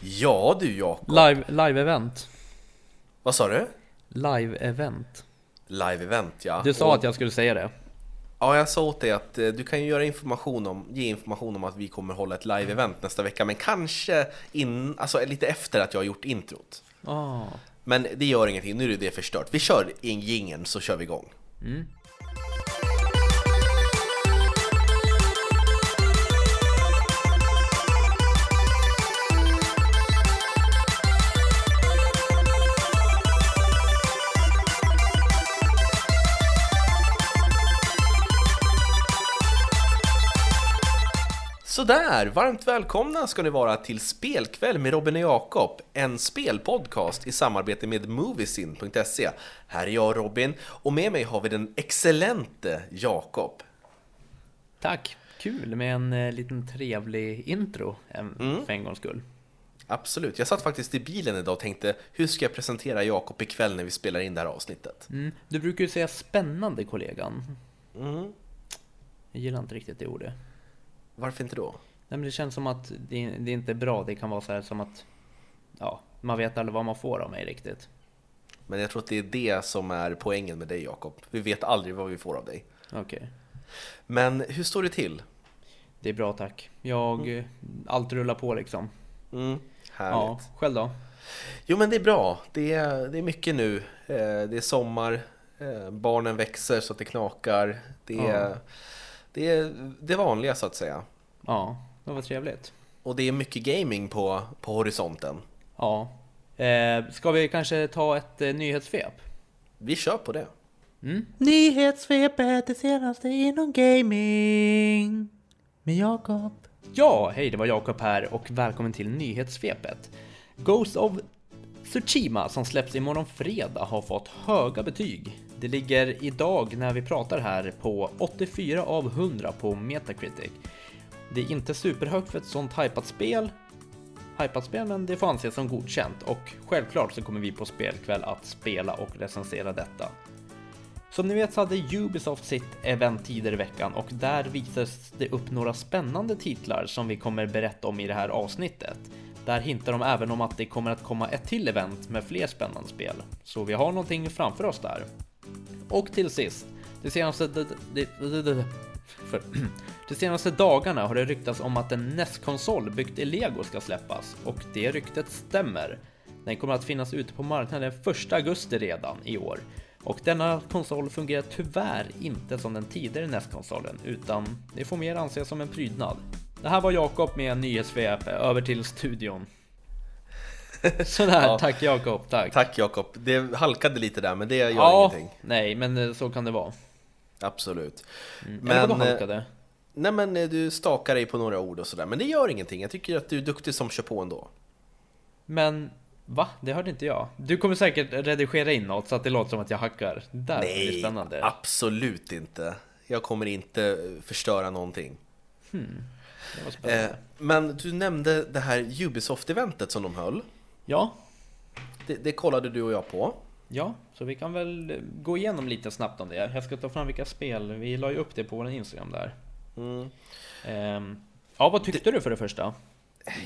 Ja du Jakob. Live, live-event. Vad sa du? Live-event. Live-event ja. Du sa Och- att jag skulle säga det. Ja, jag sa åt dig att eh, du kan ju göra information om, ge information om att vi kommer hålla ett live-event nästa vecka, men kanske in, alltså lite efter att jag har gjort introt. Ah. Men det gör ingenting, nu är det förstört. Vi kör in jingeln så kör vi igång. Mm. Sådär, varmt välkomna ska ni vara till Spelkväll med Robin och Jakob, en spelpodcast i samarbete med Moviesin.se. Här är jag Robin och med mig har vi den excellente Jakob. Tack! Kul med en eh, liten trevlig intro eh, Mm. för en gångs skull. Absolut, jag satt faktiskt i bilen idag och tänkte hur ska jag presentera Jakob ikväll när vi spelar in det här avsnittet? Mm. Du brukar ju säga spännande kollegan. Mm. Jag gillar inte riktigt det ordet. Varför inte då? Nej, men det känns som att det, det är inte är bra. Det kan vara så här som att ja, man vet aldrig vad man får av mig riktigt. Men jag tror att det är det som är poängen med dig Jakob. Vi vet aldrig vad vi får av dig. Okej, Men hur står det till? det är bra tack. Jag, eh, allt rullar på liksom. Mm, härligt. Ja, själv då? Jo men det är bra. Det är, det är mycket nu. Eh, Det är sommar, eh, barnen växer så att det knakar. Det är, Ja. Det är det vanliga så att säga. Ja, det var trevligt. Och det är mycket gaming på, på horisonten. Ja. Eh, ska vi kanske ta ett eh, nyhetssvep? Vi kör på det. Mm? Nyhetssvepet, det senaste inom gaming. Med Jakob. Ja, hej det var Jakob här och välkommen till nyhetssvepet. Ghost of Tsushima som släpps imorgon fredag har fått höga betyg. Det ligger idag när vi pratar här på 84 av 100 på Metacritic. Det är inte superhögt för ett sånt hypat spel, hypat spel men det får anses som godkänt och självklart så kommer vi på spelkväll att spela och recensera detta. Som ni vet så hade Ubisoft sitt event tidigare i veckan och där visades det upp några spännande titlar som vi kommer berätta om i det här avsnittet. Där hintar de även om att det kommer att komma ett till event med fler spännande spel. Så vi har någonting framför oss där. Och till sist, det senaste... Det, för, de senaste dagarna har det ryktats om att en NES-konsol byggt i Lego ska släppas och det ryktet stämmer. Den kommer att finnas ute på marknaden 1 augusti redan i år. Och denna konsol fungerar tyvärr inte som den tidigare NES-konsolen utan det får mer anses som en prydnad. Det här var Jakob med en nyhets över till studion. Sådär, Ja. tack Jakob, tack. Tack Jakob. Det halkade lite där men det gör ja, ingenting. nej men eh, så kan det vara. Absolut. Mm. Men, Eller vadå eh, halkade? Nej men eh, du stakar dig på några ord och sådär. Men det gör ingenting. Jag tycker att du är duktig som kör på ändå. Men va? Det hörde inte jag. Du kommer säkert redigera in något så att det låter som att jag hackar. Där blir det Nej, spännande. absolut inte. Jag kommer inte förstöra någonting. Det var spännande. Eh, men du nämnde det här Ubisoft-eventet som de höll. Ja, Det, det kollade du och jag på. ja, så vi kan väl gå igenom lite snabbt om det. Jag ska ta fram vilka spel. Vi la ju upp det på vår Instagram där. Mm. Ehm, ja, vad tyckte du för det första?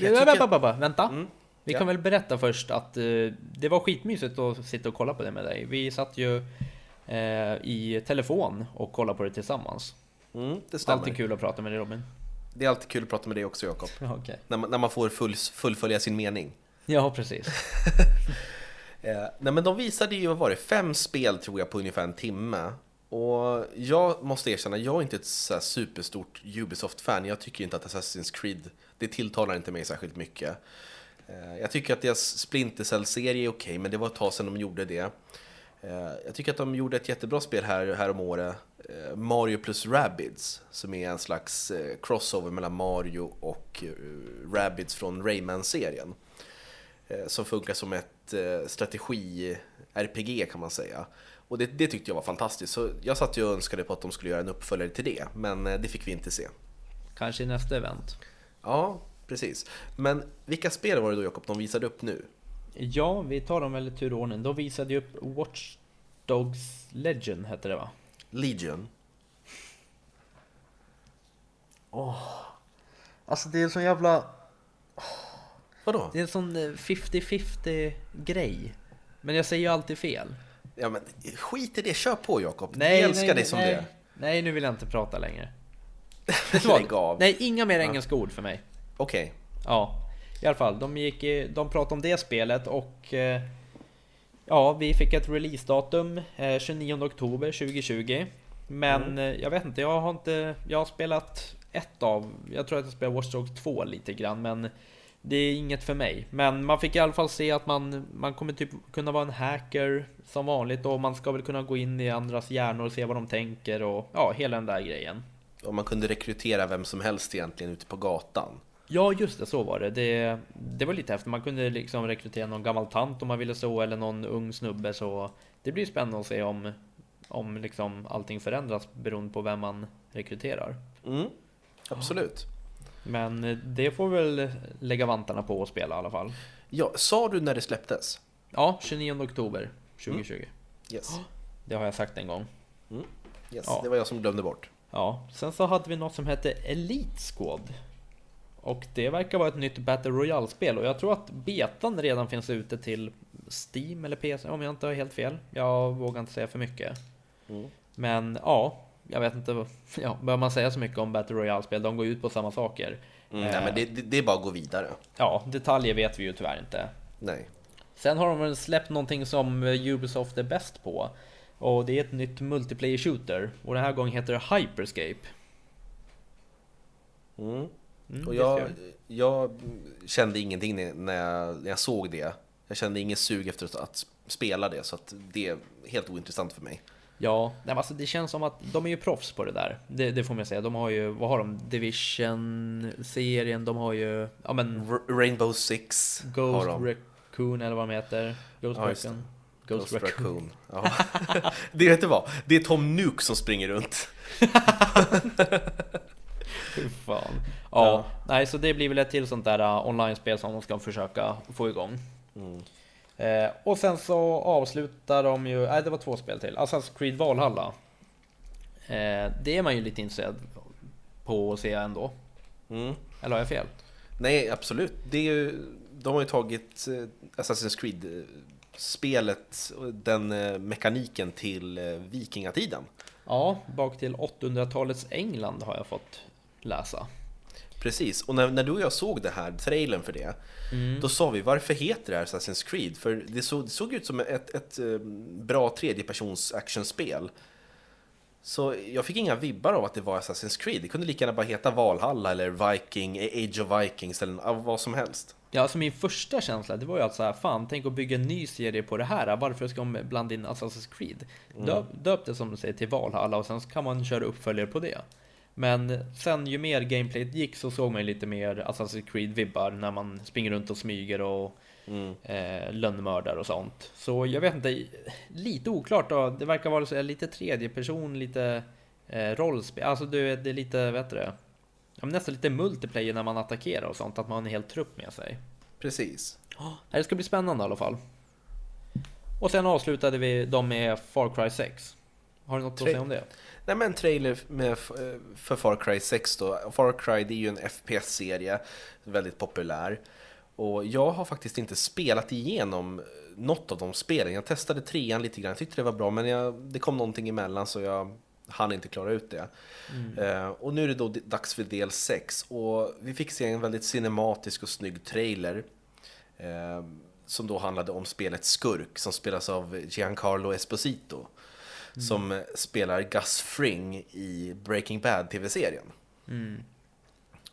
Jag Vänta, tycker- vänta, vänta. Mm, Vi ja. kan väl berätta först att eh, det var skitmysigt att sitta och kolla på det med dig. Vi satt ju eh, i telefon och kollade på det tillsammans. Mm, det stämmer. Alltid kul att prata med dig Robin. Det är alltid kul att prata med dig också Jakob. Ja, okej. När man, när man får full, fullfölja sin mening. Ja, precis. Eh, nej men de visade ju, vad var det, fem spel tror jag på ungefär en timme. Och jag måste erkänna, jag är inte ett så här superstort Ubisoft-fan. Jag tycker inte att Assassin's Creed, det tilltalar inte mig särskilt mycket. Eh, jag tycker att deras Splinter Cell-serie är okej, men det var ett tag sedan de gjorde det. Eh, jag tycker att de gjorde ett jättebra spel här, här om året. Eh, Mario plus Rabbids, som är en slags eh, crossover mellan Mario och eh, Rabbids från Rayman-serien. Eh, som funkar som ett eh, strategi-RPG kan man säga. Och det, det tyckte jag var fantastiskt, så jag satt ju och önskade på att de skulle göra en uppföljare till det, men eh, det fick vi inte se. Kanske i nästa event. Ja, precis. Men vilka spel var det då Jakob de visade upp nu? Ja, vi tar dem väl i tur och ordning. De visade ju upp Watch Dogs Legend, hette det va? Legion. Alltså det är så jävla... Vadå? Det är en sån eh, 50-50 grej. Men jag säger ju alltid fel. Ja men skit i det, kör på Jakob. Nej, jag älskar nej, dig som nej. det är. Nej, nu vill jag inte prata längre. Lägg av. Nej, inga mer engelska ord för mig. Okej. Ja, i alla fall. De, gick, i- de pratade om det spelet och eh, ja, vi fick ett releasedatum eh, 29 oktober 2020. Men eh, jag vet inte, jag har inte, jag har spelat ett av, jag tror att jag spelar Watch Dogs 2 lite grann, men det är inget för mig. Men man fick i alla fall se att man, man kommer typ kunna vara en hacker som vanligt och man ska väl kunna gå in i andras hjärnor och se vad de tänker och ja, hela den där grejen. Och man kunde rekrytera vem som helst egentligen ute på gatan. Ja, just det, så var det. det. Det var lite häftigt. Man kunde liksom rekrytera någon gammal tant om man ville så, eller någon ung snubbe. Så det blir spännande att se om, om liksom allting förändras beroende på vem man rekryterar. Mm. Absolut. Men eh, det får vi väl lägga vantarna på och spela i alla fall. Ja, sa du när det släpptes? Ja, 29 oktober 2020. Yes. Det har jag sagt en gång. yes. Ja. Det var jag som glömde bort. Ja, sen så hade vi något som hette Elite Squad. Och det verkar vara ett nytt Battle Royale-spel och jag tror att betan redan finns ute till Steam eller PC om jag inte har helt fel. Jag vågar inte säga för mycket. Mm. Men ja, jag vet inte. Ja, bör man säga så mycket om Battle Royale-spel? De går ut på samma saker. Mm, Eh. nej, men det, det, det är bara att gå vidare. Ja, detaljer vet vi ju tyvärr inte. Nej. Sen har de släppt någonting som eh, Ubisoft är bäst på. Och det är ett nytt multiplayer shooter. Och den här gången heter det Hyperscape. Mm. Mm, Och jag, jag kände ingenting när- jag, när jag såg det. Jag kände ingen sug efter att- att spela det, så att det är helt ointressant för mig. Ja, nej, alltså det känns som att de är ju proffs på det där. Det, det får man säga. De har ju, vad har de? Division-serien, de har ju, ja men R- Rainbow Six har Ghost de. Raccoon eller vad de heter. Ghost Ja. Raccoon. Ghost, Ghost, Raccoon. Raccoon. Ja. det vet du vad? Det är Tom Nook som springer runt. Fy fan. Ja, Ja. nej så det blir väl ett till sånt där uh, online-spel som de ska försöka få igång. Mm. Eh, och sen så avslutar de ju, nej det var två spel till. Assassin's Creed Valhalla. Eh, det är man ju lite intresserad på att se ändå. Mm. Eller har jag fel? Nej, absolut. Det är ju, de har ju tagit eh, Assassin's Creed-spelet, den eh, mekaniken till eh, vikingatiden. Ja, bak till 800-talets England har jag fått läsa. Precis, och när, när du och jag såg det här, trailern för det, då sa vi varför heter det här Assassin's Creed? För det såg, det såg ut som ett, ett eh, bra tredjepersons actionspel. Så jag fick inga vibbar av att det var Assassin's Creed. Det kunde lika gärna bara heta Valhalla eller Viking, Age of Vikings eller vad som helst. Ja, alltså min första känsla det var ju att så här, fan, tänk att bygga en ny serie på det här. Varför ska de blanda in Assassin's Creed? Döp, döp det som du säger till Valhalla och sen kan man köra uppföljare på det. Men sen ju mer gameplayet gick så såg man lite mer Assassin's Creed-vibbar när man springer runt och smyger och Mm. eh, lönnmördar och sånt. Så jag vet inte, lite oklart då. Det verkar vara så lite tredje person, lite eh, rollspel. Alltså du det är lite, vet du det? Ja, nästan lite multiplayer när man attackerar och sånt, att man har en hel trupp med sig. Precis. Det ska bli spännande i alla fall. Och sen avslutade vi dem med Far Cry 6. Har du något Tre- att säga om det? Nej men trailer med, eh, för Far Cry 6 då. Far Cry det är ju en FPS-serie, väldigt populär. Och jag har faktiskt inte spelat igenom något av de spelen. Jag testade trean lite grann, jag tyckte det var bra men jag, det kom någonting emellan så jag hann inte klara ut det. Eh, och nu är det då dags för del 6 och vi fick se en väldigt cinematisk och snygg trailer. Eh, som då handlade om spelet Skurk som spelas av Giancarlo Esposito. Som eh, spelar Gus Fring i Breaking Bad tv-serien.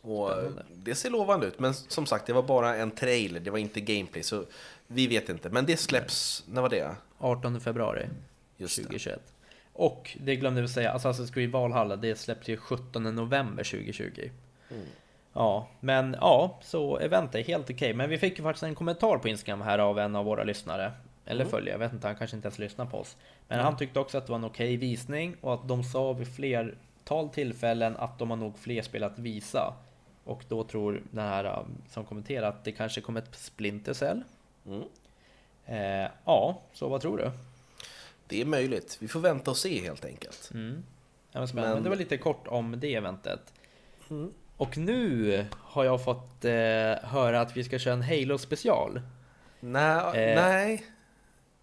Och eh, Spännande. det ser lovande ut, men som sagt det var bara en trailer, det var inte gameplay så vi vet inte. Men det släpps, när var det? 18 februari Just det. 2021. Och det glömde vi säga, Assassin's Creed Valhalla, det släpps ju 17 november 2020. Mm. Ja, men ja, så event är helt okej. Men vi fick ju faktiskt en kommentar på Instagram här av en av våra lyssnare. Eller Mm. följare, jag vet inte, han kanske inte ens lyssnar på oss. Men han tyckte också att det var en okej visning och att de sa vid flertal tillfällen att de har nog fler spel att visa. Och då tror den här um, som kommenterar att det kanske kommer ett Splinter Cell. Mm. Eh, ja, så vad tror du? Det är möjligt, vi får vänta och se helt enkelt. Mm. Ja, men. Men- Men det var lite kort om det eventet. Mm. Och nu har jag fått eh, höra att vi ska köra en Halo special. Nej, Eh. nej.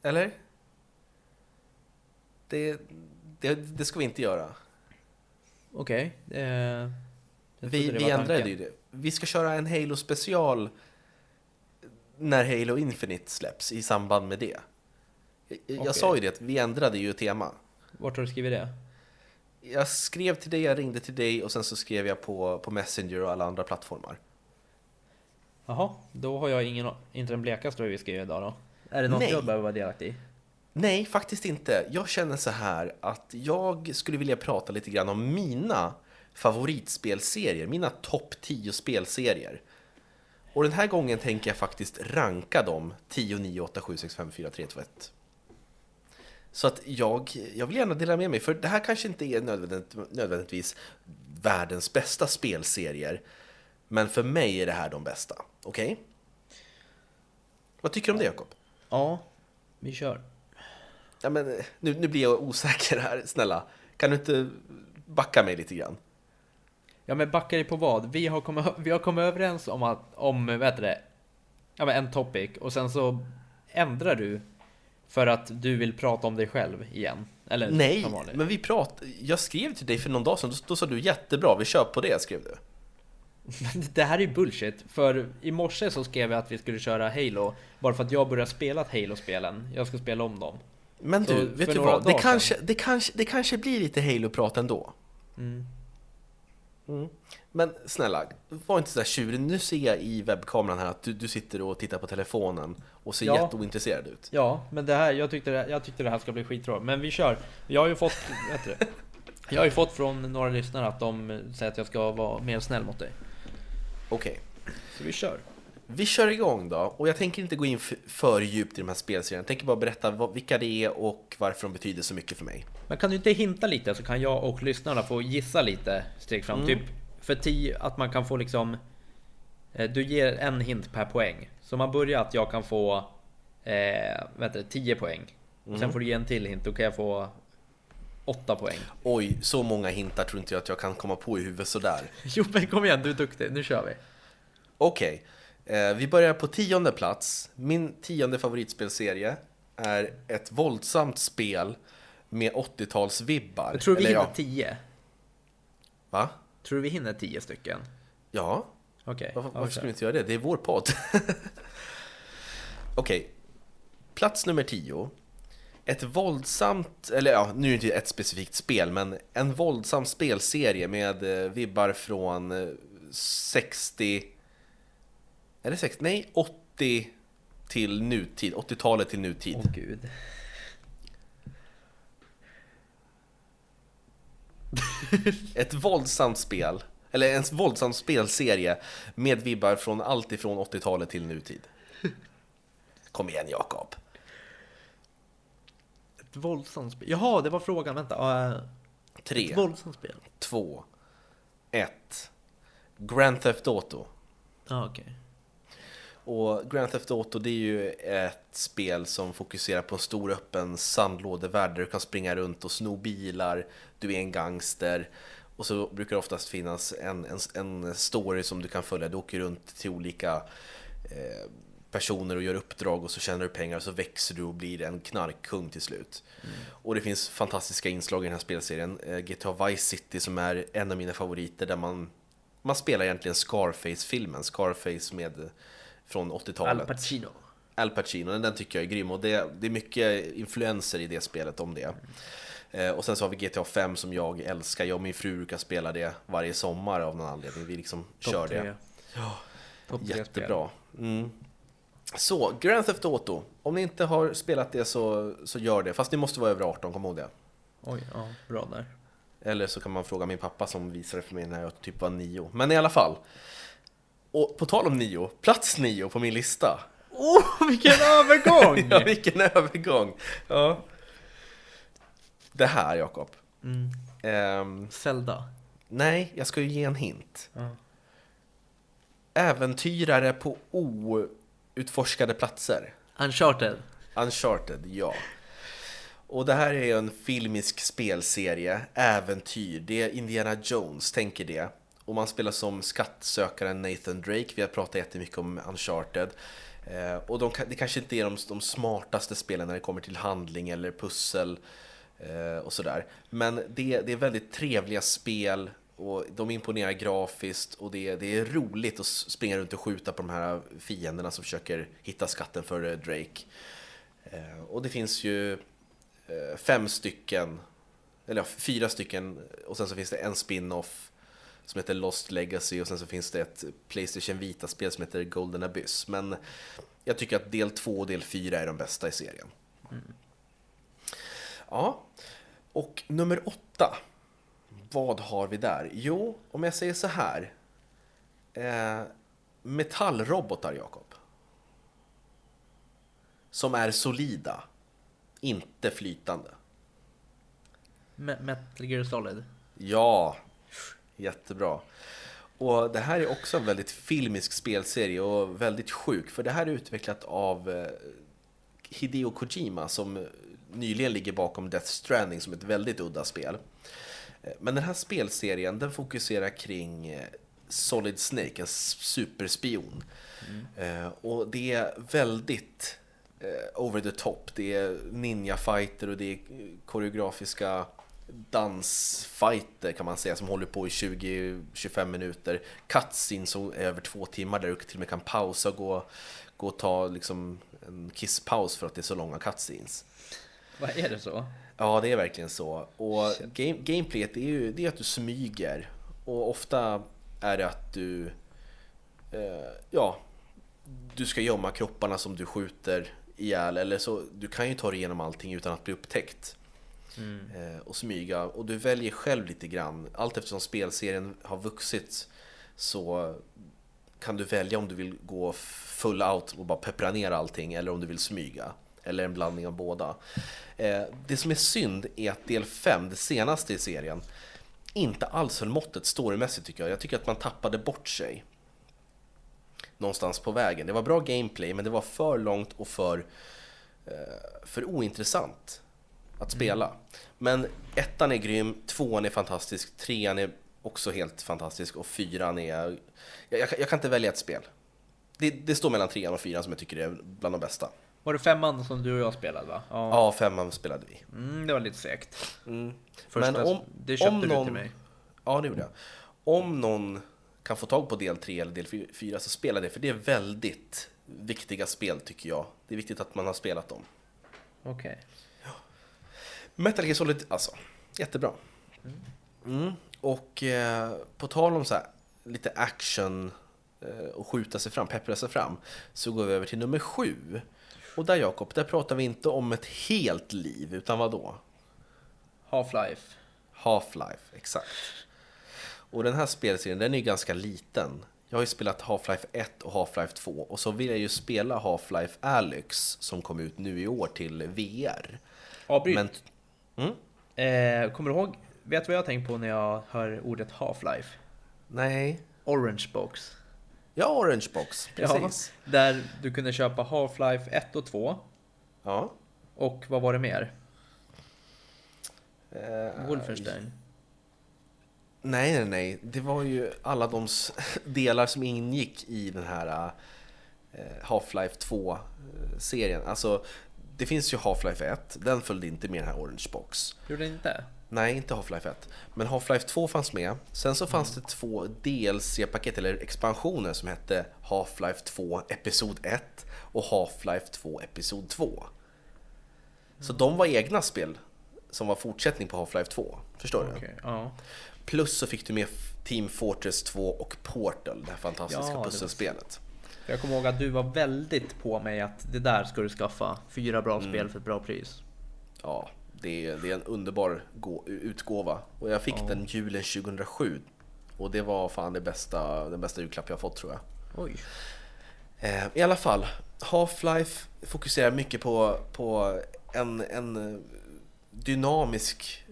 Eller? Det, det, det ska vi inte göra. Okej. eh, jag Vi, vi ändrade ju det. Vi ska köra en Halo special när Halo Infinite släpps i samband med det. Jag, jag Okej. sa ju det, vi ändrade ju tema. Vart har du skrivit det? Jag skrev till dig, jag ringde till dig och sen så skrev jag på, på Messenger och alla andra plattformar. Jaha, då har jag ingen, inte den blekaste vad vi ska göra idag då. Är det något Nej. jag behöver vara delaktig i? Nej, faktiskt inte. Jag känner så här att jag skulle vilja prata lite grann om mina favoritspelserier, mina topp 10 spelserier. Och den här gången tänker jag faktiskt ranka dem 10, 9, 8, 7, 6, 5, 4, 3, 2, 1. Så att jag, jag vill gärna dela med mig, för det här kanske inte är nödvändigt, nödvändigtvis världens bästa spelserier. Men för mig är det här de bästa. Okej? Vad tycker du om det, Jakob? Ja, vi kör. Ja, men, nu, nu blir jag osäker här, snälla. Kan du inte backa mig lite grann? Ja men backar i på vad? Vi har kommit, vi har kommit överens om att, om, vad heter det? Ja men en topic och sen så ändrar du för att du vill prata om dig själv igen. Eller Nej, men vi prat... Jag skrev till dig för någon dag sedan, då, då sa du jättebra, vi kör på det, skrev du. Det här är ju bullshit. För i morse så skrev jag att vi skulle köra Halo. Bara för att jag börjar spela Halo-spelen. Jag ska spela om dem. Men Så du, för vet du vad? Det kanske, det, kanske, det kanske blir lite Halo-prat ändå. Mm. Mm. Men snälla, var inte så där tjurig. Nu ser jag i webbkameran här att du, du sitter och tittar på telefonen och ser Ja. jätteointresserad ut. Ja, men det här, jag tyckte det, jag tyckte det här ska bli skitroligt. Men vi kör. Jag har ju fått, vet du, Jag har ju fått från några lyssnare att de säger att jag ska vara mer snäll mot dig. Okej. Så vi kör. Vi kör igång då, och jag tänker inte gå in för djupt i de här spelserierna. Jag tänker bara berätta vad, vilka det är och varför de betyder så mycket för mig. Men kan du inte hinta lite så kan jag och lyssnarna få gissa lite steg fram. Typ för 10 att man kan få liksom eh, Du ger en hint per poäng. Så man börjar att jag kan få eh, vänta, 10 poäng. Sen får du ge en till hint, då kan jag få 8 poäng. Oj, så många hintar tror inte jag att jag kan komma på i huvudet sådär. Jo men kom igen, du är duktig. Nu kör vi. Okej, eh, vi börjar på tionde plats. Min tionde favoritspelserie är ett våldsamt spel med 80-talsvibbar. Jag tror vi Eller hinner ja, 10. Va? Tror du vi hinner 10 stycken? Ja, Okej. varför, varför kör. skulle vi inte göra det? Det är vår podd. Okej, plats nummer 10. Ett våldsamt, eller ja, nu är det inte ett specifikt spel, men en våldsam spelserie med eh, vibbar från eh, 60... Är det 60? Nej, 80 till nutid. 80-talet till nutid. Åh gud. Ett våldsamt spel, eller en våldsam spelserie med vibbar från allt ifrån 80-talet till nutid. Kom igen Jakob. Våldsamt spel. Jaha, det var frågan. Vänta. Uh, Tre, ett våldsamt spel. två, ett. Grand Theft Auto. Ja, okej. Och Grand Theft Auto det är ju ett spel som fokuserar på en stor öppen sandlådevärld där du kan springa runt och sno bilar, du är en gangster och så brukar det oftast finnas en, en, en story som du kan följa. Du åker runt till olika eh, personer och gör uppdrag och så tjänar du pengar och så växer du och blir en knarkkung till slut. Och det finns fantastiska inslag i den här spelserien. Eh, GTA Vice City som är en av mina favoriter där man, man spelar egentligen Scarface-filmen, Scarface med från 80-talet. Al Pacino. Al Pacino, den, den tycker jag är grym och det, det är mycket influenser i det spelet om det. Eh, och sen så har vi GTA 5 som jag älskar, jag och min fru brukar spela det varje sommar av någon anledning. Vi liksom kör Topp det. tre. Topp tre spel. Jättebra. Mm. Så, Grand Theft Auto. Om ni inte har spelat det så, så gör det. Fast ni måste vara över 18, kom ihåg det. Oj, ja, bra där. Eller så kan man fråga min pappa som visade för mig när jag typ var nio. Men i alla fall. Och på tal om nio, plats nio på min lista. Oh, vilken övergång! Ja, vilken övergång! Ja. Det här, Jakob. Mm. Ehm, Zelda. nej, jag ska ju ge en hint. Ja. Äventyrare på outforskade platser. Uncharted. Uncharted, ja. Och det här är en filmisk spelserie, äventyr. Det är Indiana Jones, tänker det. och man spelar som skattsökaren Nathan Drake. Vi har pratat jättemycket om Uncharted. Eh, och de, det kanske inte är de, de smartaste spelen när det kommer till handling eller pussel eh, och sådär. Men det, det är väldigt trevliga spel och de imponerar grafiskt och det, det är roligt att springa runt och skjuta på de här fienderna som försöker hitta skatten för eh, Drake. Eh, och det finns ju eh, fem stycken, eller ja, fyra stycken och sen så finns det en spin-off som heter Lost Legacy och sen så finns det ett Playstation Vita-spel som heter Golden Abyss. Men jag tycker att del 2 och del 4 är de bästa i serien. Mm. Ja, och nummer 8. Vad har vi där? Jo, om jag säger så här. Eh, metallrobotar, Jakob. Som är solida, inte flytande. Metal Gear Solid? Ja, Jättebra. Och det här är också en väldigt filmisk spelserie och väldigt sjuk, för det här är utvecklat av eh, Hideo Kojima som nyligen ligger bakom Death Stranding som ett väldigt udda spel. Eh, men den här spelserien den fokuserar kring eh, Solid Snake, en superspion. Mm. Och det är väldigt over the top. Det är ninja-fighter och det är koreografiska dansfighter kan man säga som håller på i 20-25 minuter. Cutscene som är över två timmar där du till och med kan pausa och gå, gå och ta liksom en kisspaus för att det är så långa cutscenes. Vad är det så? Ja, det är verkligen så. Och game, gameplayet är ju det är att du smyger och ofta är det att du eh, ja, du ska gömma kropparna som du skjuter ihjäl eller så du kan ju ta dig igenom allting utan att bli upptäckt mm. Eh, och smyga. Och du väljer själv lite grann. Allt eftersom spelserien har vuxit så kan du välja om du vill gå full out och bara peppra ner allting eller om du vill smyga. Eller en blandning av båda. Eh, det som är synd är att del 5, det senaste i serien, inte alls höll måttet storymässigt tycker jag. Jag tycker att man tappade bort sig någonstans på vägen. Det var bra gameplay men det var för långt och för, eh, för ointressant att spela. Mm. Men ettan är grym, tvåan är fantastisk, trean är också helt fantastisk och fyran är... Jag, jag, jag kan inte välja ett spel. Det, det, står mellan trean och fyran som jag tycker är bland de bästa. Var det femman som du och jag spelade va? Ja, ja femman spelade vi. Mm, det var lite segt. Mm. Men om, det köpte om någon, du till mig. Ja, det gjorde jag. Om någon kan få tag på del 3 eller del 4 så spela det, för det är väldigt viktiga spel tycker jag. Det är viktigt att man har spelat dem. Okej. Okay. Metal Gear Solid, alltså, jättebra. Mm. Och eh, på tal om så här, lite action eh, och skjuta sig fram, peppra sig fram, så går vi över till nummer sju. Och där Jakob, där pratar vi inte om ett helt liv, utan vad då? Half-Life. Half-Life, exakt. Och den här spelserien, den är ju ganska liten. Jag har ju spelat Half-Life 1 och Half-Life 2 och så vill jag ju spela Half-Life Alyx som kom ut nu i år till VR. Avbryt. Men Mm. Eh, kommer du ihåg, vet du vad jag tänker på när jag hör ordet Half-Life? Nej. Orange Box. Ja, Orange Box, precis. Ja, där du kunde köpa Half-Life 1 och 2. Ja. Och vad var det mer? Uh, Wolfenstein. Nej, nej, nej. Det var ju alla de delar som ingick i den här uh, Half-Life 2-serien. Alltså, det finns ju Half-Life 1, den följde inte med den här Orange Box. Gjorde den inte? Nej, inte Half-Life 1. Men Half-Life 2 fanns med. Sen så fanns mm. det två DLC-paket, eller expansioner, som hette Half-Life 2 Episod 1 och Half-Life 2 Episod 2. Mm. Så de var egna spel som var fortsättning på Half-Life 2. Förstår okay, du? Ja. Plus så fick du med Team Fortress 2 och Portal, det här fantastiska ja, pusselspelet. Jag kommer ihåg att du var väldigt på mig att det där ska du skaffa. Fyra bra mm. spel för ett bra pris. Ja, det är, det är en underbar utgåva. Och jag fick ja. den julen 2007. Och det var fan det bästa, den bästa julklapp jag fått tror jag. Oj. Eh, I alla fall, Half-Life fokuserar mycket på, på en, en dynamisk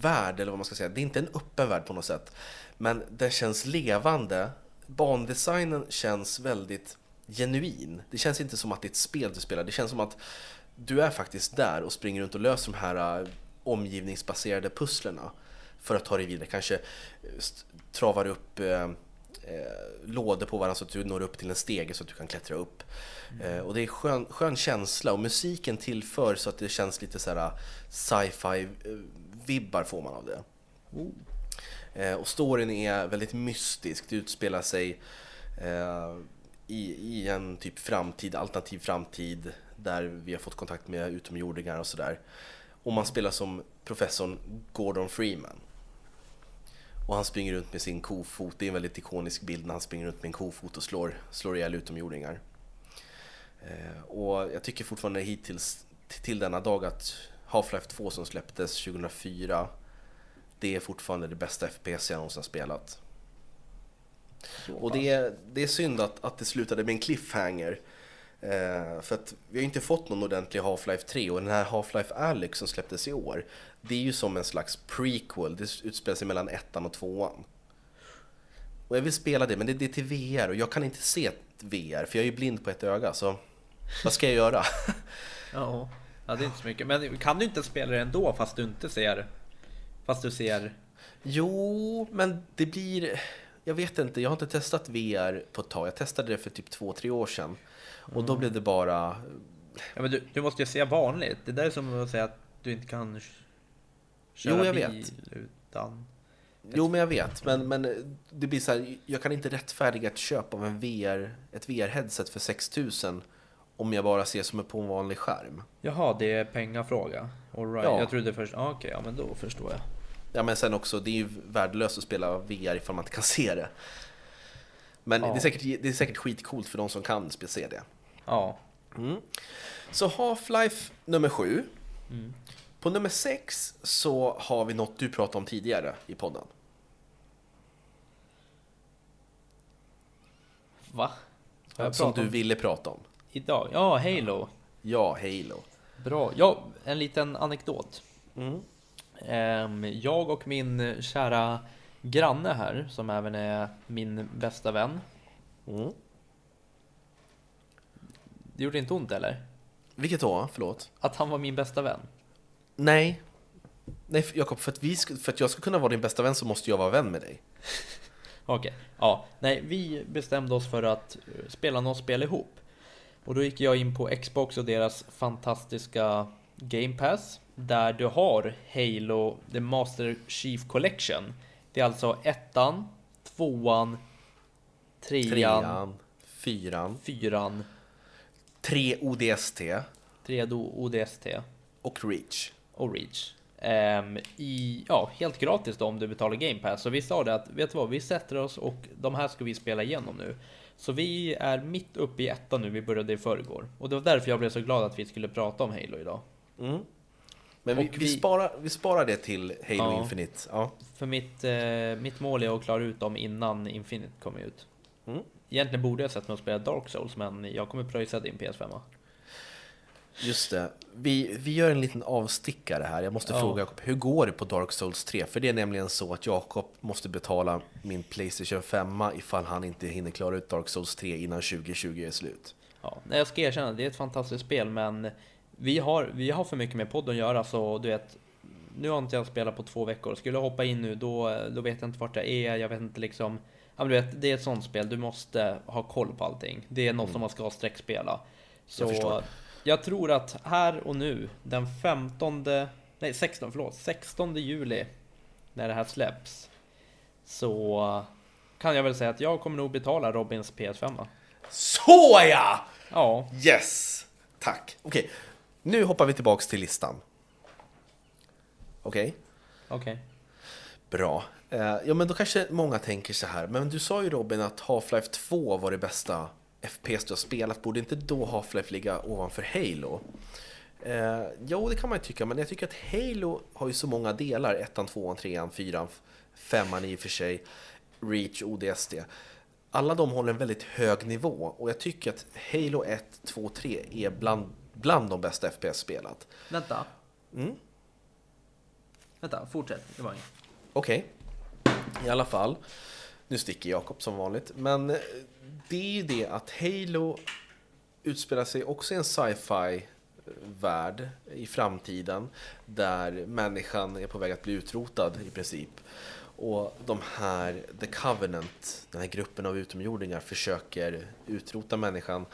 värld, eller vad man ska säga. Det är inte en öppen värld på något sätt. Men den känns levande bandesignen känns väldigt genuin. Det känns inte som att det är ett spel du spelar, det känns som att du är faktiskt där och springer runt och löser de här äh, omgivningsbaserade pusslerna. för att ta dig vidare. Kanske st- travar upp eh, lådor på varandra så att du når upp till en stege så att du kan klättra upp. Eh, och det är skön, skön känsla och musiken tillför så att det känns lite så här sci-fi vibbar får man av det. Eh, och storyn är väldigt mystisk, det utspelar sig eh, i, i en typ framtid, alternativ framtid där vi har fått kontakt med utomjordingar och sådär. Och man spelar som professorn Gordon Freeman. Och han springer runt med sin kofot, det är en väldigt ikonisk bild när han springer runt med en kofot och slår, slår ihjäl utomjordingar. Eh, och jag tycker fortfarande hittills till denna dag att Half-Life 2 som släpptes 2004 det är fortfarande det bästa FPS jag någonsin har spelat. Och det är, det är synd att, att det slutade med en cliffhanger. Eh, för att vi har inte fått någon ordentlig Half-Life 3 och den här Half-Life Alyx som släpptes i år det är ju som en slags prequel, det utspelar sig mellan ettan och tvåan. Och jag vill spela det, men det, det är till VR och jag kan inte se VR för jag är ju blind på ett öga så vad ska jag göra? Ja, ja det är inte så mycket. Men kan du inte spela det ändå fast du inte ser... Fast du ser... Jo, men det blir... Jag vet inte, jag har inte testat VR på ett tag. Jag testade det för typ två, tre år sedan. Och då blev det bara... Ja, men du, du måste ju se vanligt. Det där är som att säga att du inte kan köra Jo, jag bil vet. utan... Jo, men jag vet. Men, men det blir så här, jag kan inte rättfärdiga ett köp av en VR, ett VR-headset för 6000 om jag bara ser som är på en vanlig skärm. Jaha, det är pengafråga. All right. Ja. Jag trodde först... Ah, Okej, ja men då förstår jag. Ja, men sen också, det är ju värdelöst att spela VR ifall man inte kan se det. Men Ja. det, är säkert, det är säkert skitcoolt för de som kan se det. Ja. Mm. Så Half-Life nummer sju. På nummer sex så har vi något du pratade om tidigare i podden. Va? Som du om ville prata om. idag? Ja, Halo. Ja, Halo. Bra. Ja, en liten anekdot. Mm. Ehm, Jag och min kära granne här, som även är min bästa vän. Mm. Det gjorde inte ont eller? Vilket då? Förlåt? Att han var min bästa vän? Nej. Nej, Jakob, för att, vi för att jag ska kunna vara din bästa vän så måste jag vara vän med dig. Okej, ja. Nej, vi bestämde oss för att eh, spela något spel ihop. Och då gick jag in på Xbox och deras fantastiska Game Pass. Där du har Halo The Master Chief Collection. Det är alltså ettan, tvåan, trean, Trean, fyran, fyran, tre ODST tredje ODST och Reach. och Reach. Ehm, i, ja, helt gratis då om du betalar Game Pass. Så vi sa det att, vet du vad, vi sätter oss och de här ska vi spela igenom nu. Så vi är mitt uppe i ettan nu, vi började i förrgår. Och det var därför jag blev så glad att vi skulle prata om Halo idag. Mm. Men vi, vi... vi- sparar, vi sparar det till Halo Ja. Infinite. Ja. För mitt, eh, mitt mål är att klara ut dem innan Infinite kommer ut. Mm. Egentligen borde jag sett mig och spela Dark Souls, men jag kommer pröjsa din PS5. Just det. Vi, vi gör en liten avstickare här. Jag måste Ja. fråga Jakob, hur går det på Dark Souls 3? För det är nämligen så att Jakob måste betala min Playstation 5 ifall han inte hinner klara ut Dark Souls 3 innan 2020 är slut. Ja, jag ska erkänna, det är ett fantastiskt spel, men vi har, vi har för mycket med podden att göra, så du vet, nu har inte jag spelat på två veckor. Skulle jag hoppa in nu, då, då vet jag inte vart jag är, jag vet inte liksom, ja men du vet, det är ett sånt spel, du måste ha koll på allting. Det är något som man ska sträckspela. Så Jag förstår. jag tror att här och nu, den 15, nej 16, förlåt, 16 juli, när det här släpps, så kan jag väl säga att jag kommer nog betala Robins PS5. Så ja! Ja, Yes! Tack. Okej, nu hoppar vi tillbaks till listan. Okej? okej. Bra. Eh, ja, men då kanske många tänker så här. Men du sa ju Robin att Half-Life 2 var det bästa FPS du har spelat. Borde inte då Half-Life ligga ovanför Halo? Eh, jo, det kan man ju tycka. Men jag tycker att Halo har ju så många delar. Ettan, tvåan, trean, fyran, femman i och för sig. Reach, ODST. Alla de håller en väldigt hög nivå. Och jag tycker att Halo 1, 2, 3 är bland, bland de bästa FPS spelat. Vänta. Mm. Vänta, fortsätt. Det var inget. Okej, i alla fall. Nu sticker Jakob som vanligt. Men eh, det är ju det att Halo utspelar sig också i en sci-fi värld i framtiden där människan är på väg att bli utrotad i princip. Och de här, The Covenant, den här gruppen av utomjordingar försöker utrota människan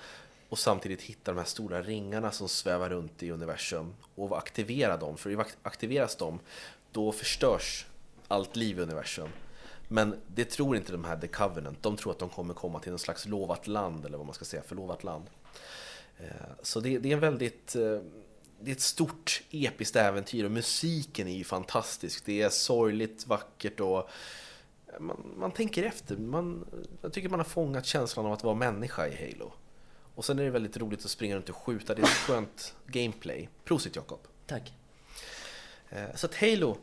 och samtidigt hitta de här stora ringarna som svävar runt i universum och aktivera dem. För aktiveras de, då förstörs allt liv i universum. Men det tror inte de här The Covenant. De tror att de kommer komma till någon slags lovat land, eller vad man ska säga, förlovat land. Eh, så det, det är en väldigt... Eh, det är ett stort episkt äventyr och musiken är ju fantastisk. Det är sorgligt, vackert och eh, man, man tänker efter. Man, jag tycker man har fångat känslan av att vara människa i Halo. Och sen är det väldigt roligt att springa runt och skjuta. Det är ett skönt gameplay. Prosit Jakob! Tack. Eh, Så att Halo,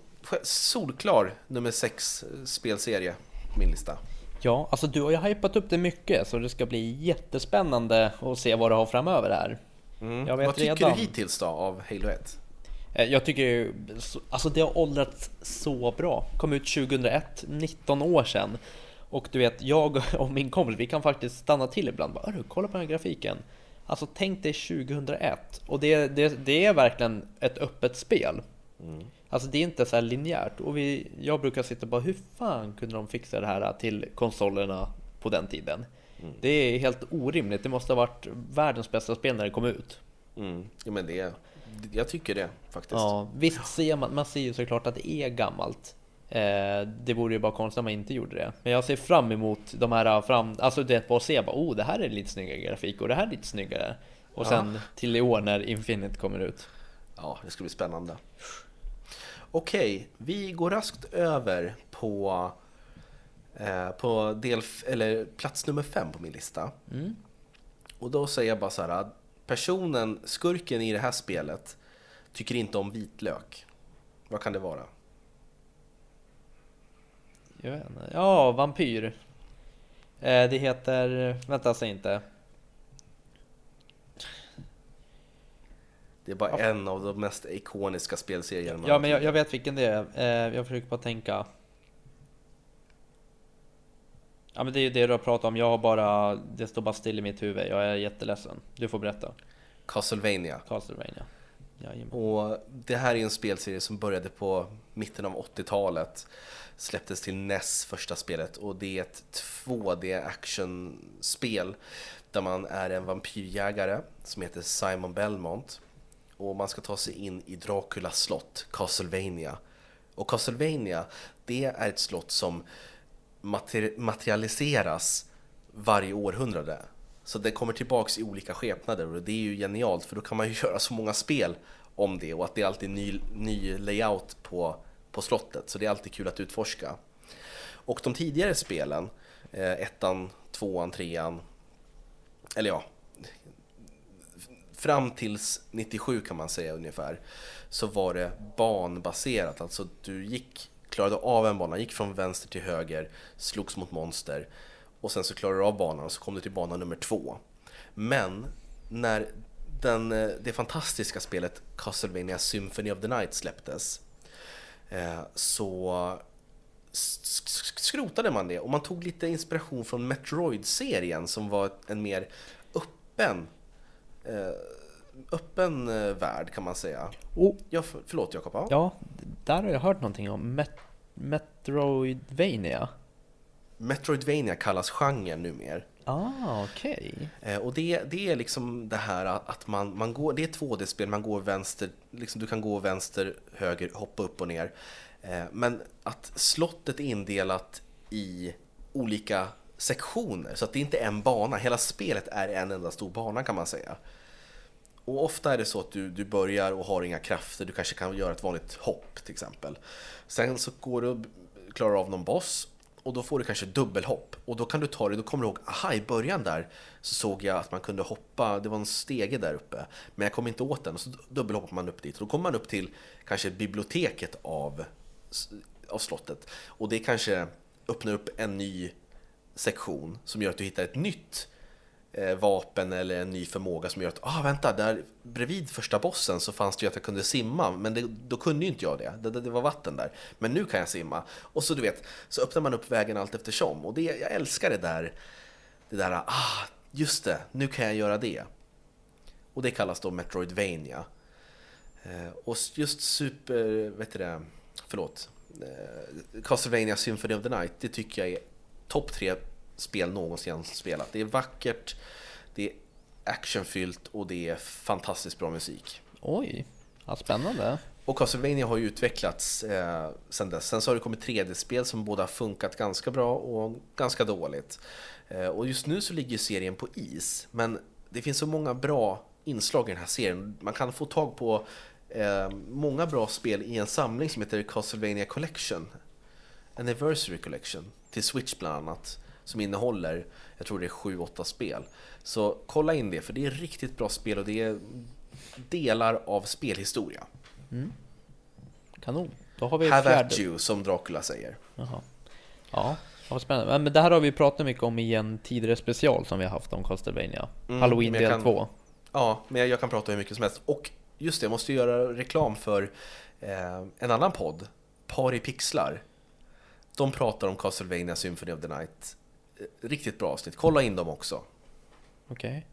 solklar nummer 6 spelserie på min lista. Ja, alltså du har ju hypat upp det mycket så det ska bli jättespännande att se vad du har framöver här. Mm. Jag vet Vad tycker redan. du hittills då av Halo 1? Eh, Jag tycker alltså det har åldrats så bra. Kom ut 2001, 19 år sedan. Och du vet, jag och min kompis, vi kan faktiskt stanna till ibland. Bara, "Hörru, kolla på den här grafiken. Alltså tänk dig 2001. Och det, det, det är verkligen ett öppet spel. Alltså det är inte så här linjärt. Och vi, jag brukar sitta på hur fan kunde de fixa det här till konsolerna på den tiden? Det är helt orimligt. Det måste ha varit världens bästa spel när det kom ut. Mm. Jo, men det, jag tycker det faktiskt. Ja, visst ser man, man ser ju såklart att det är gammalt. Eh, det vore ju bara konstigt om man inte gjorde det. Men jag ser fram emot de här fram, alltså det bara att se bara, oh det här är lite snyggare grafik och det här är lite snyggare. Och sen till i år när Infinite kommer ut. Ja, det ska bli spännande. Okej, vi går raskt över på, eh, på del, eller plats nummer fem på min lista. Och då säger jag bara så här, personen, skurken i det här spelet, tycker inte om vitlök. Vad kan det vara? Jag vet inte. Ja, Vampyr. Eh, det heter, vänta säg inte. Det är bara en av de mest ikoniska spelserierna. Ja men jag, jag vet vilken det är. Eh, jag försöker bara tänka. Ja men det är ju det du har pratat om. Jag har bara, det står bara still i mitt huvud. Jag är jätteledsen. Du får berätta. Castlevania. Castlevania. Jajamän. Och det här är en spelserie som började på mitten av 80-talet. Släpptes till NES första spelet och det är ett 2D actionspel där man är en vampyrjägare som heter Simon Belmont och man ska ta sig in i Draculas slott, Castlevania. Och Castlevania, det är ett slott som materialiseras varje århundrade. Så det kommer tillbaks i olika skepnader och det är ju genialt för då kan man ju göra så många spel om det och att det är alltid ny, ny layout på, på slottet så det är alltid kul att utforska. Och de tidigare spelen, eh, ettan, tvåan, trean, eller ja, fram tills 97 kan man säga ungefär, så var det banbaserat. Alltså du gick, klarade av en bana, gick från vänster till höger, slogs mot monster och sen så klarade du av banan och så kom du till bana nummer två. Men när den, eh, det fantastiska spelet Castlevania Symphony of the Night släpptes så s- s- skrotade man det och man tog lite inspiration från Metroid-serien som var en mer öppen eh, öppen eh, värld kan man säga. Oh, Ja, för, förlåt Jakob. Ja. ja, där har jag hört någonting om Met Metroidvania. Metroidvania kallas genren numera. Ah, okej. Eh, och det, det är liksom det här att man, man går, det är ett 2D-spel, man går vänster, liksom du kan gå vänster, höger, hoppa upp och ner. Eh, men att slottet är indelat i olika sektioner, så att det inte är en bana, hela spelet är en enda stor bana kan man säga. Och ofta är det så att du, du börjar och har inga krafter, du kanske kan göra ett vanligt hopp till exempel. Sen så går du och klarar av någon boss och då får du kanske dubbelhopp. Och då kan du ta det, då kommer du ihåg, aha i början där så såg jag att man kunde hoppa, det var en stege där uppe men jag kom inte åt den. Och så dubbelhoppar man upp dit. Och då kommer man upp till kanske biblioteket av, av slottet. Och det kanske öppnar upp en ny sektion som gör att du hittar ett nytt eh, Eh, vapen eller en ny förmåga som gör att, ah vänta, där bredvid första bossen så fanns det ju att jag kunde simma, men det, då kunde ju inte jag det. Det, det. det var vatten där. Men nu kan jag simma. Och så du vet, så öppnar man upp vägen allt eftersom. Och det, jag älskar det där, det där, ah, just det, nu kan jag göra det. och det kallas då Metroidvania. Eh, och just Super, vet du det, förlåt, eh, Castlevania Symphony of the Night, det tycker jag är topp tre spel någonsin spelat. Det är vackert, det är actionfyllt och det är fantastiskt bra musik. Oj, ja, spännande. Och Castlevania har ju utvecklats eh, sen dess. Sen så har det kommit 3D-spel som både har funkat ganska bra och ganska dåligt. Eh, och just nu så ligger serien på is, men det finns så många bra inslag i den här serien. Man kan få tag på eh, många bra spel i en samling som heter Castlevania Collection. Anniversary Collection till Switch bland annat. Som innehåller, jag tror det är 7-8 spel. Så kolla in det, för det är riktigt bra spel och det är delar av spelhistoria. Kanon. Då har vi Have at you, som Dracula säger. Jaha. Ja, vad spännande. Men det här har vi pratat mycket om i en tidigare special som vi har haft om Castlevania. Mm, Halloween del kan- 2. Ja, men jag, jag kan prata hur mycket som helst. Och just det, jag måste göra reklam för eh, en annan podd, Par i pixlar. De pratar om Castlevania Symphony of the Night. Eh, Riktigt bra avsnitt, kolla in dem också. Okej.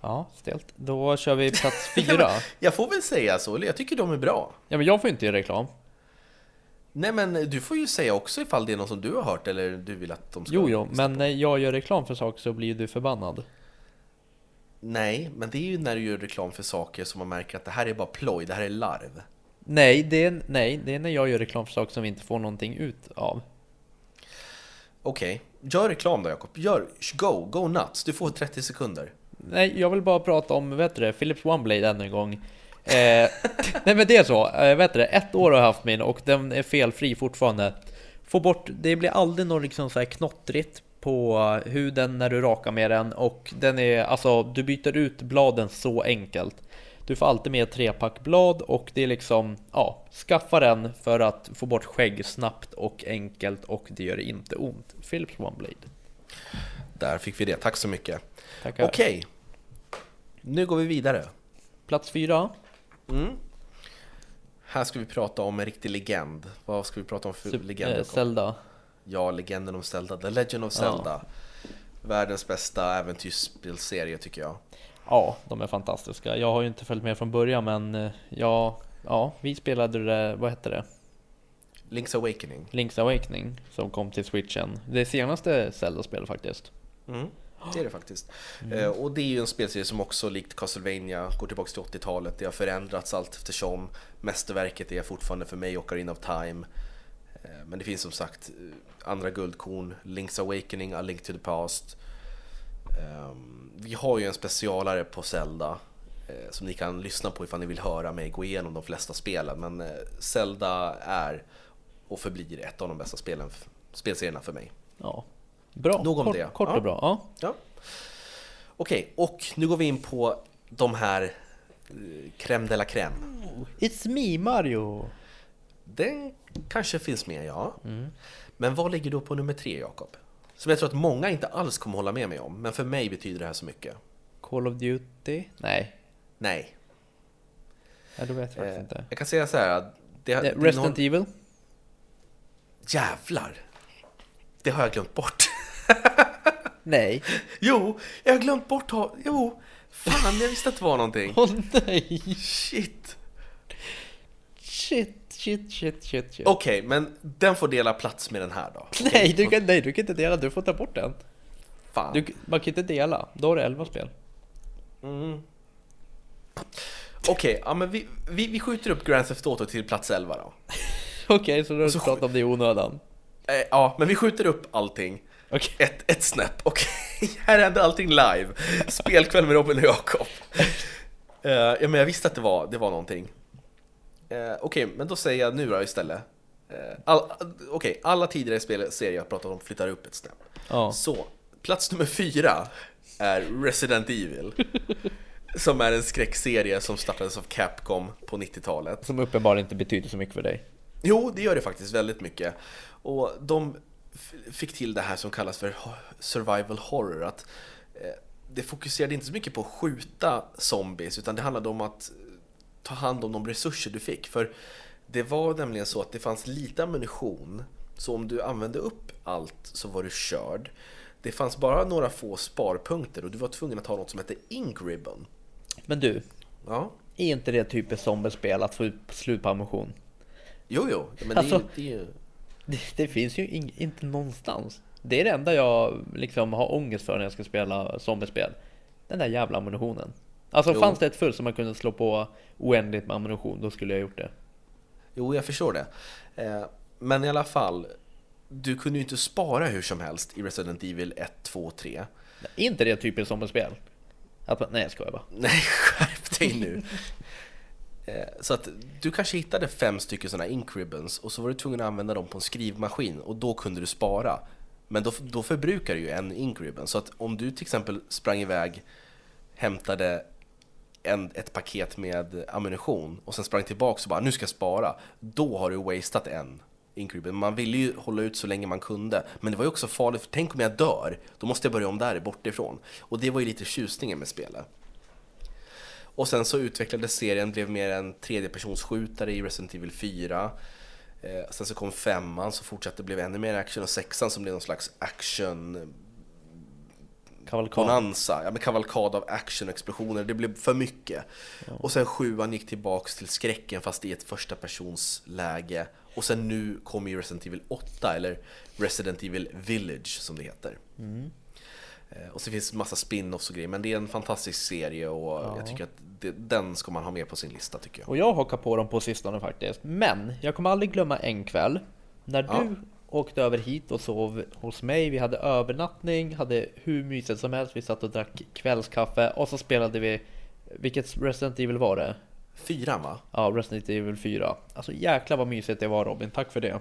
Ja, stelt. Då kör vi plats fyra. Jag får väl säga så, eller jag tycker de är bra. Ja, men jag får inte göra reklam. Nej men du får ju säga också ifall det är någon som du har hört eller du vill att de ska Jo, jo, men när jag gör reklam för saker så blir du förbannad. Nej, men det är ju när du gör reklam för saker som man märker att det här är bara ploj, det här är larv. Nej, det är, nej, det är när jag gör reklam för saker som vi inte får någonting ut av. Okej, gör reklam då Jakob. Gör, go, go nuts. Du får 30 sekunder. Nej, jag vill bara prata om, vet du det, Philips OneBlade ännu en gång. Eh, nej men det är så, eh, vet du det, ett år har jag haft min och den är felfri fortfarande. Få bort, det blir aldrig något liksom så här knottrigt på huden när du rakar med den och den är, alltså du byter ut bladen så enkelt. Du får alltid med trepack blad och det är liksom, ja, skaffa den för att få bort skägg snabbt och enkelt och det gör inte ont. Philips OneBlade. Där fick vi det, tack så mycket. Tackar. Okej, nu går vi vidare. Plats fyra. Mm. Här ska vi prata om en riktig legend. Vad ska vi prata om för Sup- legend? eh? Zelda. Ja, legenden om Zelda. The Legend of Ja. Zelda. Världens bästa äventyrsspelserie tycker jag. Ja, de är fantastiska. Jag har ju inte följt med från början men eh, ja, ja vi spelade det, vad hette det? Link's Awakening. Link's Awakening som kom till switchen. Det senaste Zelda-spelet faktiskt. Mm. Det är det faktiskt. Eh, och det är ju en spelserie som också likt Castlevania går tillbaka till 80-talet. Det har förändrats allt eftersom. Mästerverket är fortfarande för mig Ocarina of Time. Eh, men det finns som sagt eh, andra guldkorn. Link's Awakening, A Link to the Past. Ehm, vi har ju en specialare på Zelda. eh, Som ni kan lyssna på ifall ni vill höra mig gå igenom de flesta spelen. Men eh, Zelda är och förblir ett av de bästa spelen, spelserierna för mig. Ja. Bra, Nog om kort, det. kort Ja. och bra. Ja. Ja. Okej, och nu går vi in på de här eh, crème de la crème. It's me Mario! Den kanske finns med, ja. Mm. Men vad ligger då på nummer tre, Jakob? Som jag tror att många inte alls kommer hålla med mig om, men för mig betyder det här så mycket. Call of Duty? Nej, Nej. ja, då vet jag faktiskt Eh, inte. jag kan säga så här. Det, Eh, det Resident innehåll- Evil? Jävlar! Det har jag glömt bort. Nej. jo, jag har glömt bort ha... Jo! Fan, jag visste att det var någonting. Åh nej! Shit! Shit, shit, shit, shit, shit. Okej, men den får dela plats med den här då. Nej, du kan, nej, du kan inte dela, du får ta bort den. Fan. Du, man kan inte dela, då har du 11 spel. Mm. Okej, ja, men vi, vi, vi skjuter upp Grand Theft Auto till plats 11 då. Okej, så du har inte pratat om det i onödan. Eh, ja, men vi skjuter upp allting Okej. ett, ett snäpp. Okej, här händer allting live. Spelkväll med Robin och Jakob. Eh, ja, men jag visste att det var, det var någonting. Eh, Okej, men då säger jag nu då istället. Eh, all, Okej, alla tidigare spelserier jag pratat om flyttar upp ett snäpp. Ja. Så, plats nummer fyra är Resident Evil. Som är en skräckserie som startades av Capcom på 90-talet. Som uppenbarligen inte betyder så mycket för dig. Jo, det gör det faktiskt väldigt mycket. Och de fick till det här som kallas för survival horror. Att eh, det fokuserade inte så mycket på att skjuta zombies, utan det handlade om att ta hand om de resurser du fick. För det var nämligen så att det fanns lite ammunition, så om du använde upp allt så var du körd. Det fanns bara några få sparpunkter och du var tvungen att ha något som hette Ink Ribbon. Men du, Ja, är inte det typiskt zombiespel att få ut slut på ammunition? jo, jo, men Alltså- det, det är ju... Det, det finns ju ing, inte någonstans. Det är det enda jag liksom har ångest för när jag ska spela zombiespel. Den där jävla ammunitionen. Alltså Jo. fanns det ett full som man kunde slå på oändligt med ammunition, då skulle jag gjort det. Jo, jag förstår det. Eh, men i alla fall, du kunde ju inte spara hur som helst i Resident Evil 1, 2, 3. Är inte det typiskt zombiespel? Att, man- nej jag skojar bara. Nej, skärp dig nu! Eh, Så att du kanske hittade fem stycken sådana ink ribbons och så var du tvungen att använda dem på en skrivmaskin och då kunde du spara. Men då, då förbrukar du ju en ink ribbon. Så att om du till exempel sprang iväg, hämtade en, ett paket med ammunition och sen sprang tillbaka och bara nu ska jag spara. Då har du wasted en ink. Man ville ju hålla ut så länge man kunde. Men det var ju också farligt, för tänk om jag dör? Då måste jag börja om där bortifrån. Och det var ju lite tjusningen med spelet. Och sen så utvecklades serien, blev mer en tredjepersonsskjutare i Resident Evil 4. Eh, sen så kom femman som fortsatte blev ännu mer action och sexan som blev någon slags action Kavalkad. bonanza, ja men kavalkad av action och explosioner, det blev för mycket. Och sen sjuan gick tillbaks till skräcken fast i ett första persons läge. Och sen nu kommer ju Resident Evil 8, eller Resident Evil Village som det heter. Eh, Och så finns det massa spin-offs och grejer, men det är en fantastisk serie och jag tycker att det, den ska man ha med på sin lista tycker jag. Och jag hakar på dem på sistone faktiskt. Men jag kommer aldrig glömma en kväll när Ja. Åkte över hit och sov hos mig. Vi hade övernattning, hade hur mysigt som helst. Vi satt och drack kvällskaffe och så spelade vi, vilket Resident Evil var det? Fyran va? Ja, Resident Evil 4. Alltså jäklar vad mysigt det var Robin, tack för det.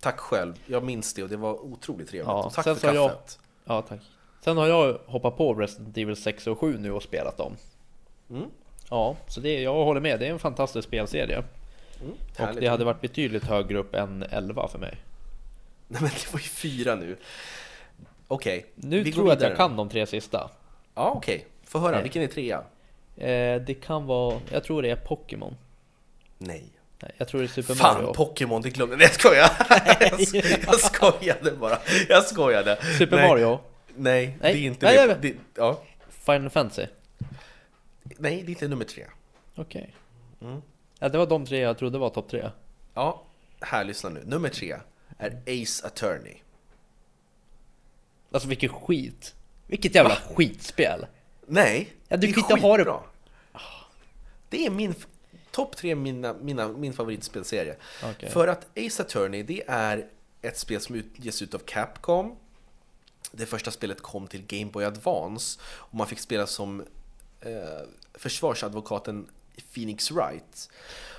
Tack själv, jag minns det och det var otroligt trevligt. Ja, och tack för har jag- kaffet. Ja, tack. Sen har jag hoppat på Resident Evil 6 och 7 nu och spelat dem. Mm. Ja, så det, jag håller med. Det är en fantastisk spelserie. Mm, Och det hade varit betydligt högre upp än 11 för mig. Nej men det var ju fyra nu. Okej, Nu vi tror jag att jag kan de tre sista. Ja okej, få höra, Nej. vilken är trea? Eh, det kan vara, jag tror det är Pokémon. Nej. Nej, jag tror det är Super Fan, Mario. Pokémon, det glömde jag. Jag skojar! jag, jag skojade bara. Jag skojade. Super nej, Mario. Nej, Nej, det är inte nej, nej, Det, ja. Final Fantasy. nej, det är inte nummer tre. Okej. Mm. Ja, det var de tre jag trodde var topp tre. Ja, här lyssna nu. Nummer tre är Ace Attorney. Alltså vilken skit. Vilket jävla skitspel. Nej, Ja, du det är kan inte ha det-. Det är min topp tre mina, mina, min favoritspelserie. Okej. För att Ace Attorney, det är ett spel som utges ut av Capcom. Det första spelet kom till Game Boy Advance och man fick spela som eh, försvarsadvokaten Phoenix Wright.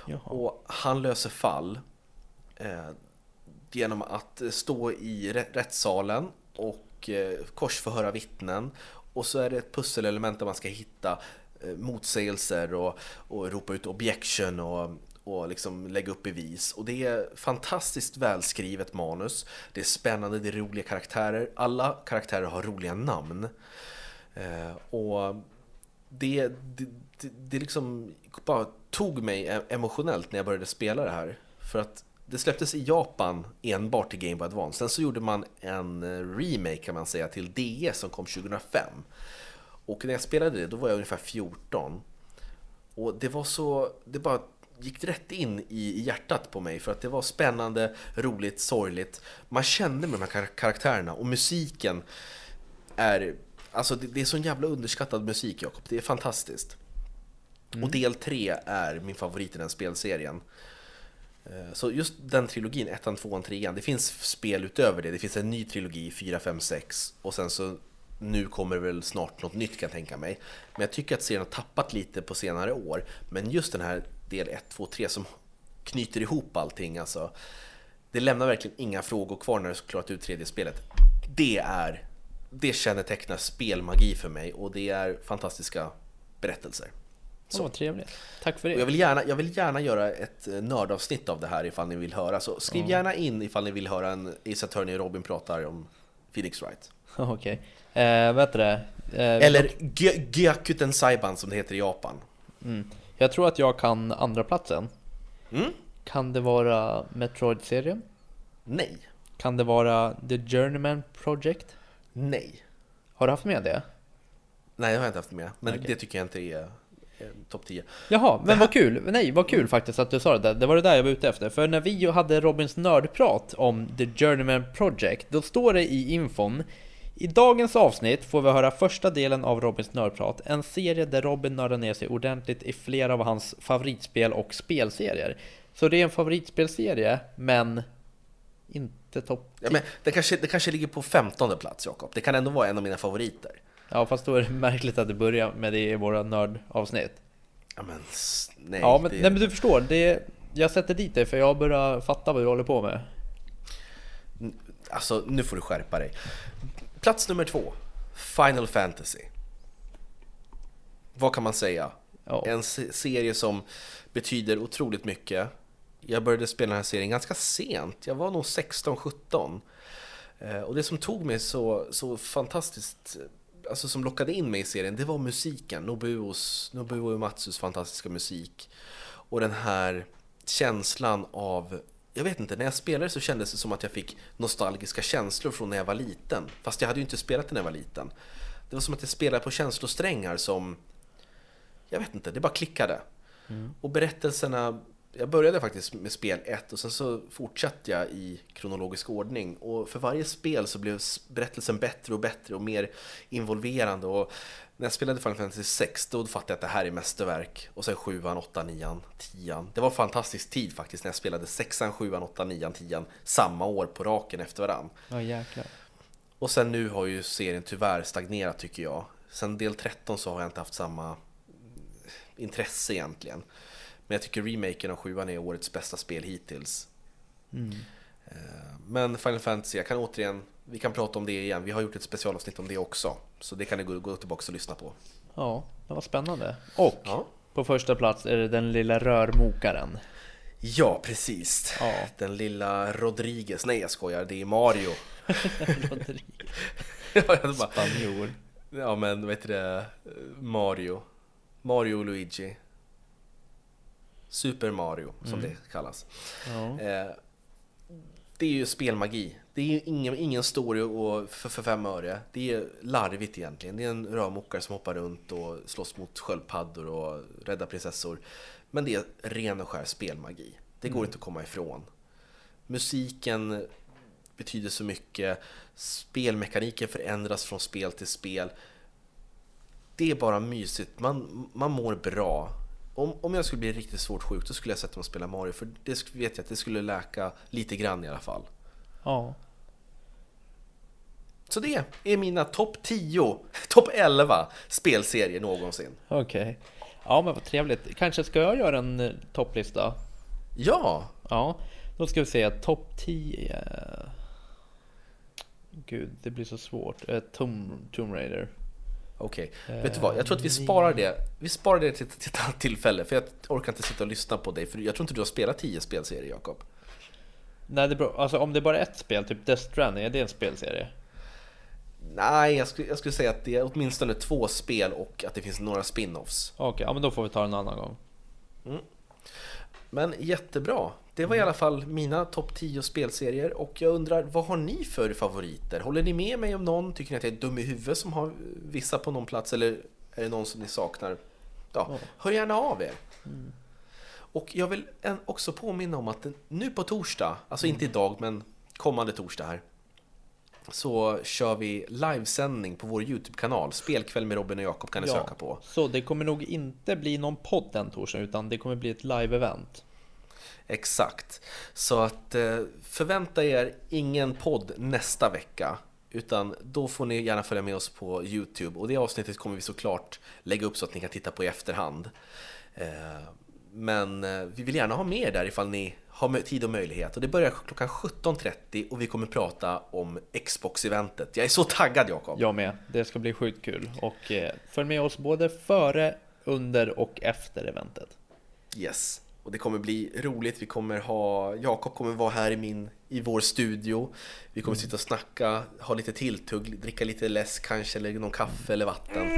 Jaha. Och han löser fall eh, genom att eh, stå i rättssalen och eh, korsförhöra vittnen. Och så är det ett pusselelement där man ska hitta eh, motsägelser och, och ropa ut objection och, och liksom lägga upp bevis. Och det är fantastiskt välskrivet manus. Det är spännande, det är roliga karaktärer. Alla karaktärer har roliga namn. Och det, det, det, det liksom bara tog mig e-, emotionellt när jag började spela det här. För att det släpptes i Japan enbart till Game Boy Advance. Sen så gjorde man en eh, remake kan man säga till DS som kom 2005. Och när jag spelade det, då var jag ungefär 14. Och det var så, det bara gick rätt in i hjärtat på mig för att det var spännande, roligt, sorgligt. Man kände med de här kar- karaktärerna och musiken är, alltså det, det är sån jävla underskattad musik Jakob, det är fantastiskt. Och del 3 är min favorit i den spelserien. Eh, så just den trilogin, ettan, tvåan, trean, det finns spel utöver det. Det finns en ny trilogi, 4, 5, 6 och sen så nu kommer det väl snart något nytt kan jag tänka mig. Men jag tycker att serien har tappat lite på senare år. Men just den här del 1, 2, 3 som knyter ihop allting alltså. Det lämnar verkligen inga frågor kvar när du har klarat ut tredje spelet. Det är, det kännetecknar spelmagi för mig och det är fantastiska berättelser. Så. vad trevligt. Tack för Och jag det. vill, gärna, jag vill gärna göra ett eh, nördavsnitt av det här ifall ni vill höra. Så skriv gärna in ifall ni vill höra en Ace Attorney och Robin pratar om Phoenix Wright. Okej. Eh, vet du det? Eh, Eller Gy- Gyakuten Saiban som det heter i Japan. Mm. Jag tror att jag kan andra platsen. Mm? Kan det vara Metroid-serien? Nej. Kan det vara The Journeyman Project? Nej. Har du haft med det? Nej, det har jag inte haft med. Men Okej. det tycker jag inte är topp 10. Jaha, men vad kul! Nej, vad kul faktiskt att du sa det där. Det var det där jag var ute efter. För när vi hade Robins nördprat om The Journeyman Project, då står det i infon i dagens avsnitt får vi höra första delen av Robins nördprat, en serie där Robin nördar ner sig ordentligt i flera av hans favoritspel och spelserier. Så det är en favoritspelserie, men inte topp Ja, men det, kanske, det kanske ligger på 15 plats, Jakob. Det kan ändå vara en av mina favoriter. Ja, fast då är det märkligt att du börjar med det i våra nördavsnitt. Ja, men nej. Ja, men, det, nej, men du förstår, det, jag sätter dit dig för jag börjar fatta vad du håller på med. Alltså, nu får du skärpa dig. Plats nummer två. Final Fantasy. Vad kan man säga? Ja. En se- serie som betyder otroligt mycket. Jag började spela den här serien ganska sent. Jag var nog 16-17. Eh, Och det som tog mig så, så fantastiskt, alltså som lockade in mig i serien, det var musiken. Nobuos, Nobuo Uematsus fantastiska musik. Och den här känslan av, jag vet inte, när jag spelade så kändes det som att jag fick nostalgiska känslor från när jag var liten. Fast jag hade ju inte spelat när jag var liten. Det var som att jag spelade på känslosträngar som, jag vet inte, det bara klickade. Och berättelserna, jag började faktiskt med spel 1 och sen så fortsatte jag i kronologisk ordning. Och för varje spel så blev berättelsen bättre och bättre och mer involverande. Och när jag spelade Final Fantasy 6 då fattade jag att det här är mästerverk. Och sen 7, 8, 9, 10. Det var en fantastisk tid faktiskt när jag spelade 6, 7, 8, 9, 10 samma år på raken efter varann. Ja, jäklar. Och sen nu har ju serien tyvärr stagnerat tycker jag. Sen del 13 så har jag inte haft samma intresse egentligen. Men jag tycker remaken av 7 är årets bästa spel hittills. Eh, Men Final Fantasy, jag kan återigen, vi kan prata om det igen. Vi har gjort ett specialavsnitt om det också. Så det kan ni gå, gå tillbaka och lyssna på. Ja, det var spännande. Och Ja, på första plats är det den lilla rörmokaren. ja precis. Ja. Den lilla Rodriguez, nej jag skojar, det är Mario. Rodriguez. Ja, Spanjor. Ja men vad heter det? Mario. Mario och Luigi. Super Mario som det kallas. Ja. Eh, det är ju spelmagi. Det är ju ingen, ingen story och för, för fem öre. Det är larvigt egentligen. Det är en rörmokare som hoppar runt och slåss mot sköldpaddor och räddar prinsessor. Men det är ren och skär spelmagi. Det går inte att komma ifrån. Musiken betyder så mycket. Spelmekaniken förändras från spel till spel. Det är bara mysigt. Man, man mår bra. Om, om jag skulle bli riktigt svårt sjuk då skulle jag sätta mig och spela Mario. För det vet jag att det skulle läka lite grann i alla fall. ja. Så det är mina topp 10, topp 11 spelserier någonsin. Okej. Ja, men vad trevligt. Kanske ska jag göra en eh, topplista? Ja, Ja, då ska vi se. Topp 10. Gud, det blir så svårt. Eh, Tomb, Tomb Raider. Okej. Vet du vad? Jag tror att vi sparar det. Vi sparar det till, till ett annat tillfälle. För jag orkar inte sitta och lyssna på dig. För jag tror inte du har spelat 10 spelserier, Jakob. Nej, det beror, alltså om det bara är ett spel, typ Death Stranding, är det en spelserie? Nej, jag skulle, jag skulle säga att det är åtminstone två spel och att det finns några spin-offs. Okej, ja men då får vi ta en annan gång. Men jättebra. Det var i alla fall mina topp 10 spelserier och jag undrar, vad har ni för favoriter? Håller ni med mig om någon? Tycker ni att jag är dum i huvudet som har vissa på någon plats eller är det någon som ni saknar? Ja, hör gärna av er. Och jag vill också påminna om att nu på torsdag, alltså inte idag men kommande torsdag här, så kör vi livesändning på vår YouTube-kanal. Spelkväll med Robin och Jakob kan ni söka på. Så det kommer nog inte bli någon podd den torsdagen, utan det kommer bli ett live-event. Exakt. Så att eh, förvänta er ingen podd nästa vecka. Utan då får ni gärna följa med oss på Youtube. Och det avsnittet kommer vi såklart lägga upp så att ni kan titta på i efterhand. Eh, men eh, vi vill gärna ha med er där ifall ni har tid och möjlighet. Och det börjar klockan 17.30 och vi kommer prata om Xbox-eventet. Jag är så taggad Jakob! Jag med. Det ska bli sjukt kul. Och eh, följ med oss både före, under och efter eventet. Yes, och det kommer bli roligt. Vi kommer ha, Jakob kommer vara här i, min, i vår studio. Vi kommer sitta och snacka, ha lite tilltugg, dricka lite läsk kanske, eller någon kaffe eller vatten.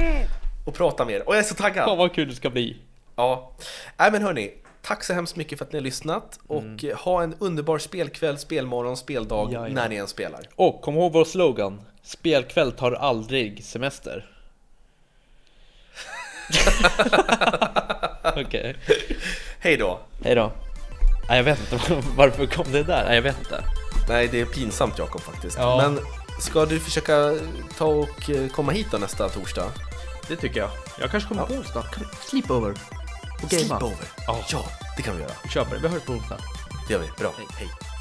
Och prata med er. Och jag är så Fan taggad! vad kul det ska bli! Ja, nej men hörni. Tack så hemskt mycket för att ni har lyssnat och ha en underbar spelkväll, spelmorgon, speldag Jajamän. när ni än spelar. Och kom ihåg vår slogan. Spelkväll tar aldrig semester. Okej. Hej då! Hej då. Nej, jag vet inte varför kom det där. Nej, jag vet inte. Nej, det är pinsamt Jakob faktiskt. Ja. Men ska du försöka ta och eh, komma hit då nästa torsdag? Det tycker jag. Jag kanske kommer på onsdag. Sleepover. Och gamea. Sleepover? Ja. Ja, det kan vi göra. Vi köper det. Vi hörs på onsdag. Det gör vi. Bra. Hej. Hej.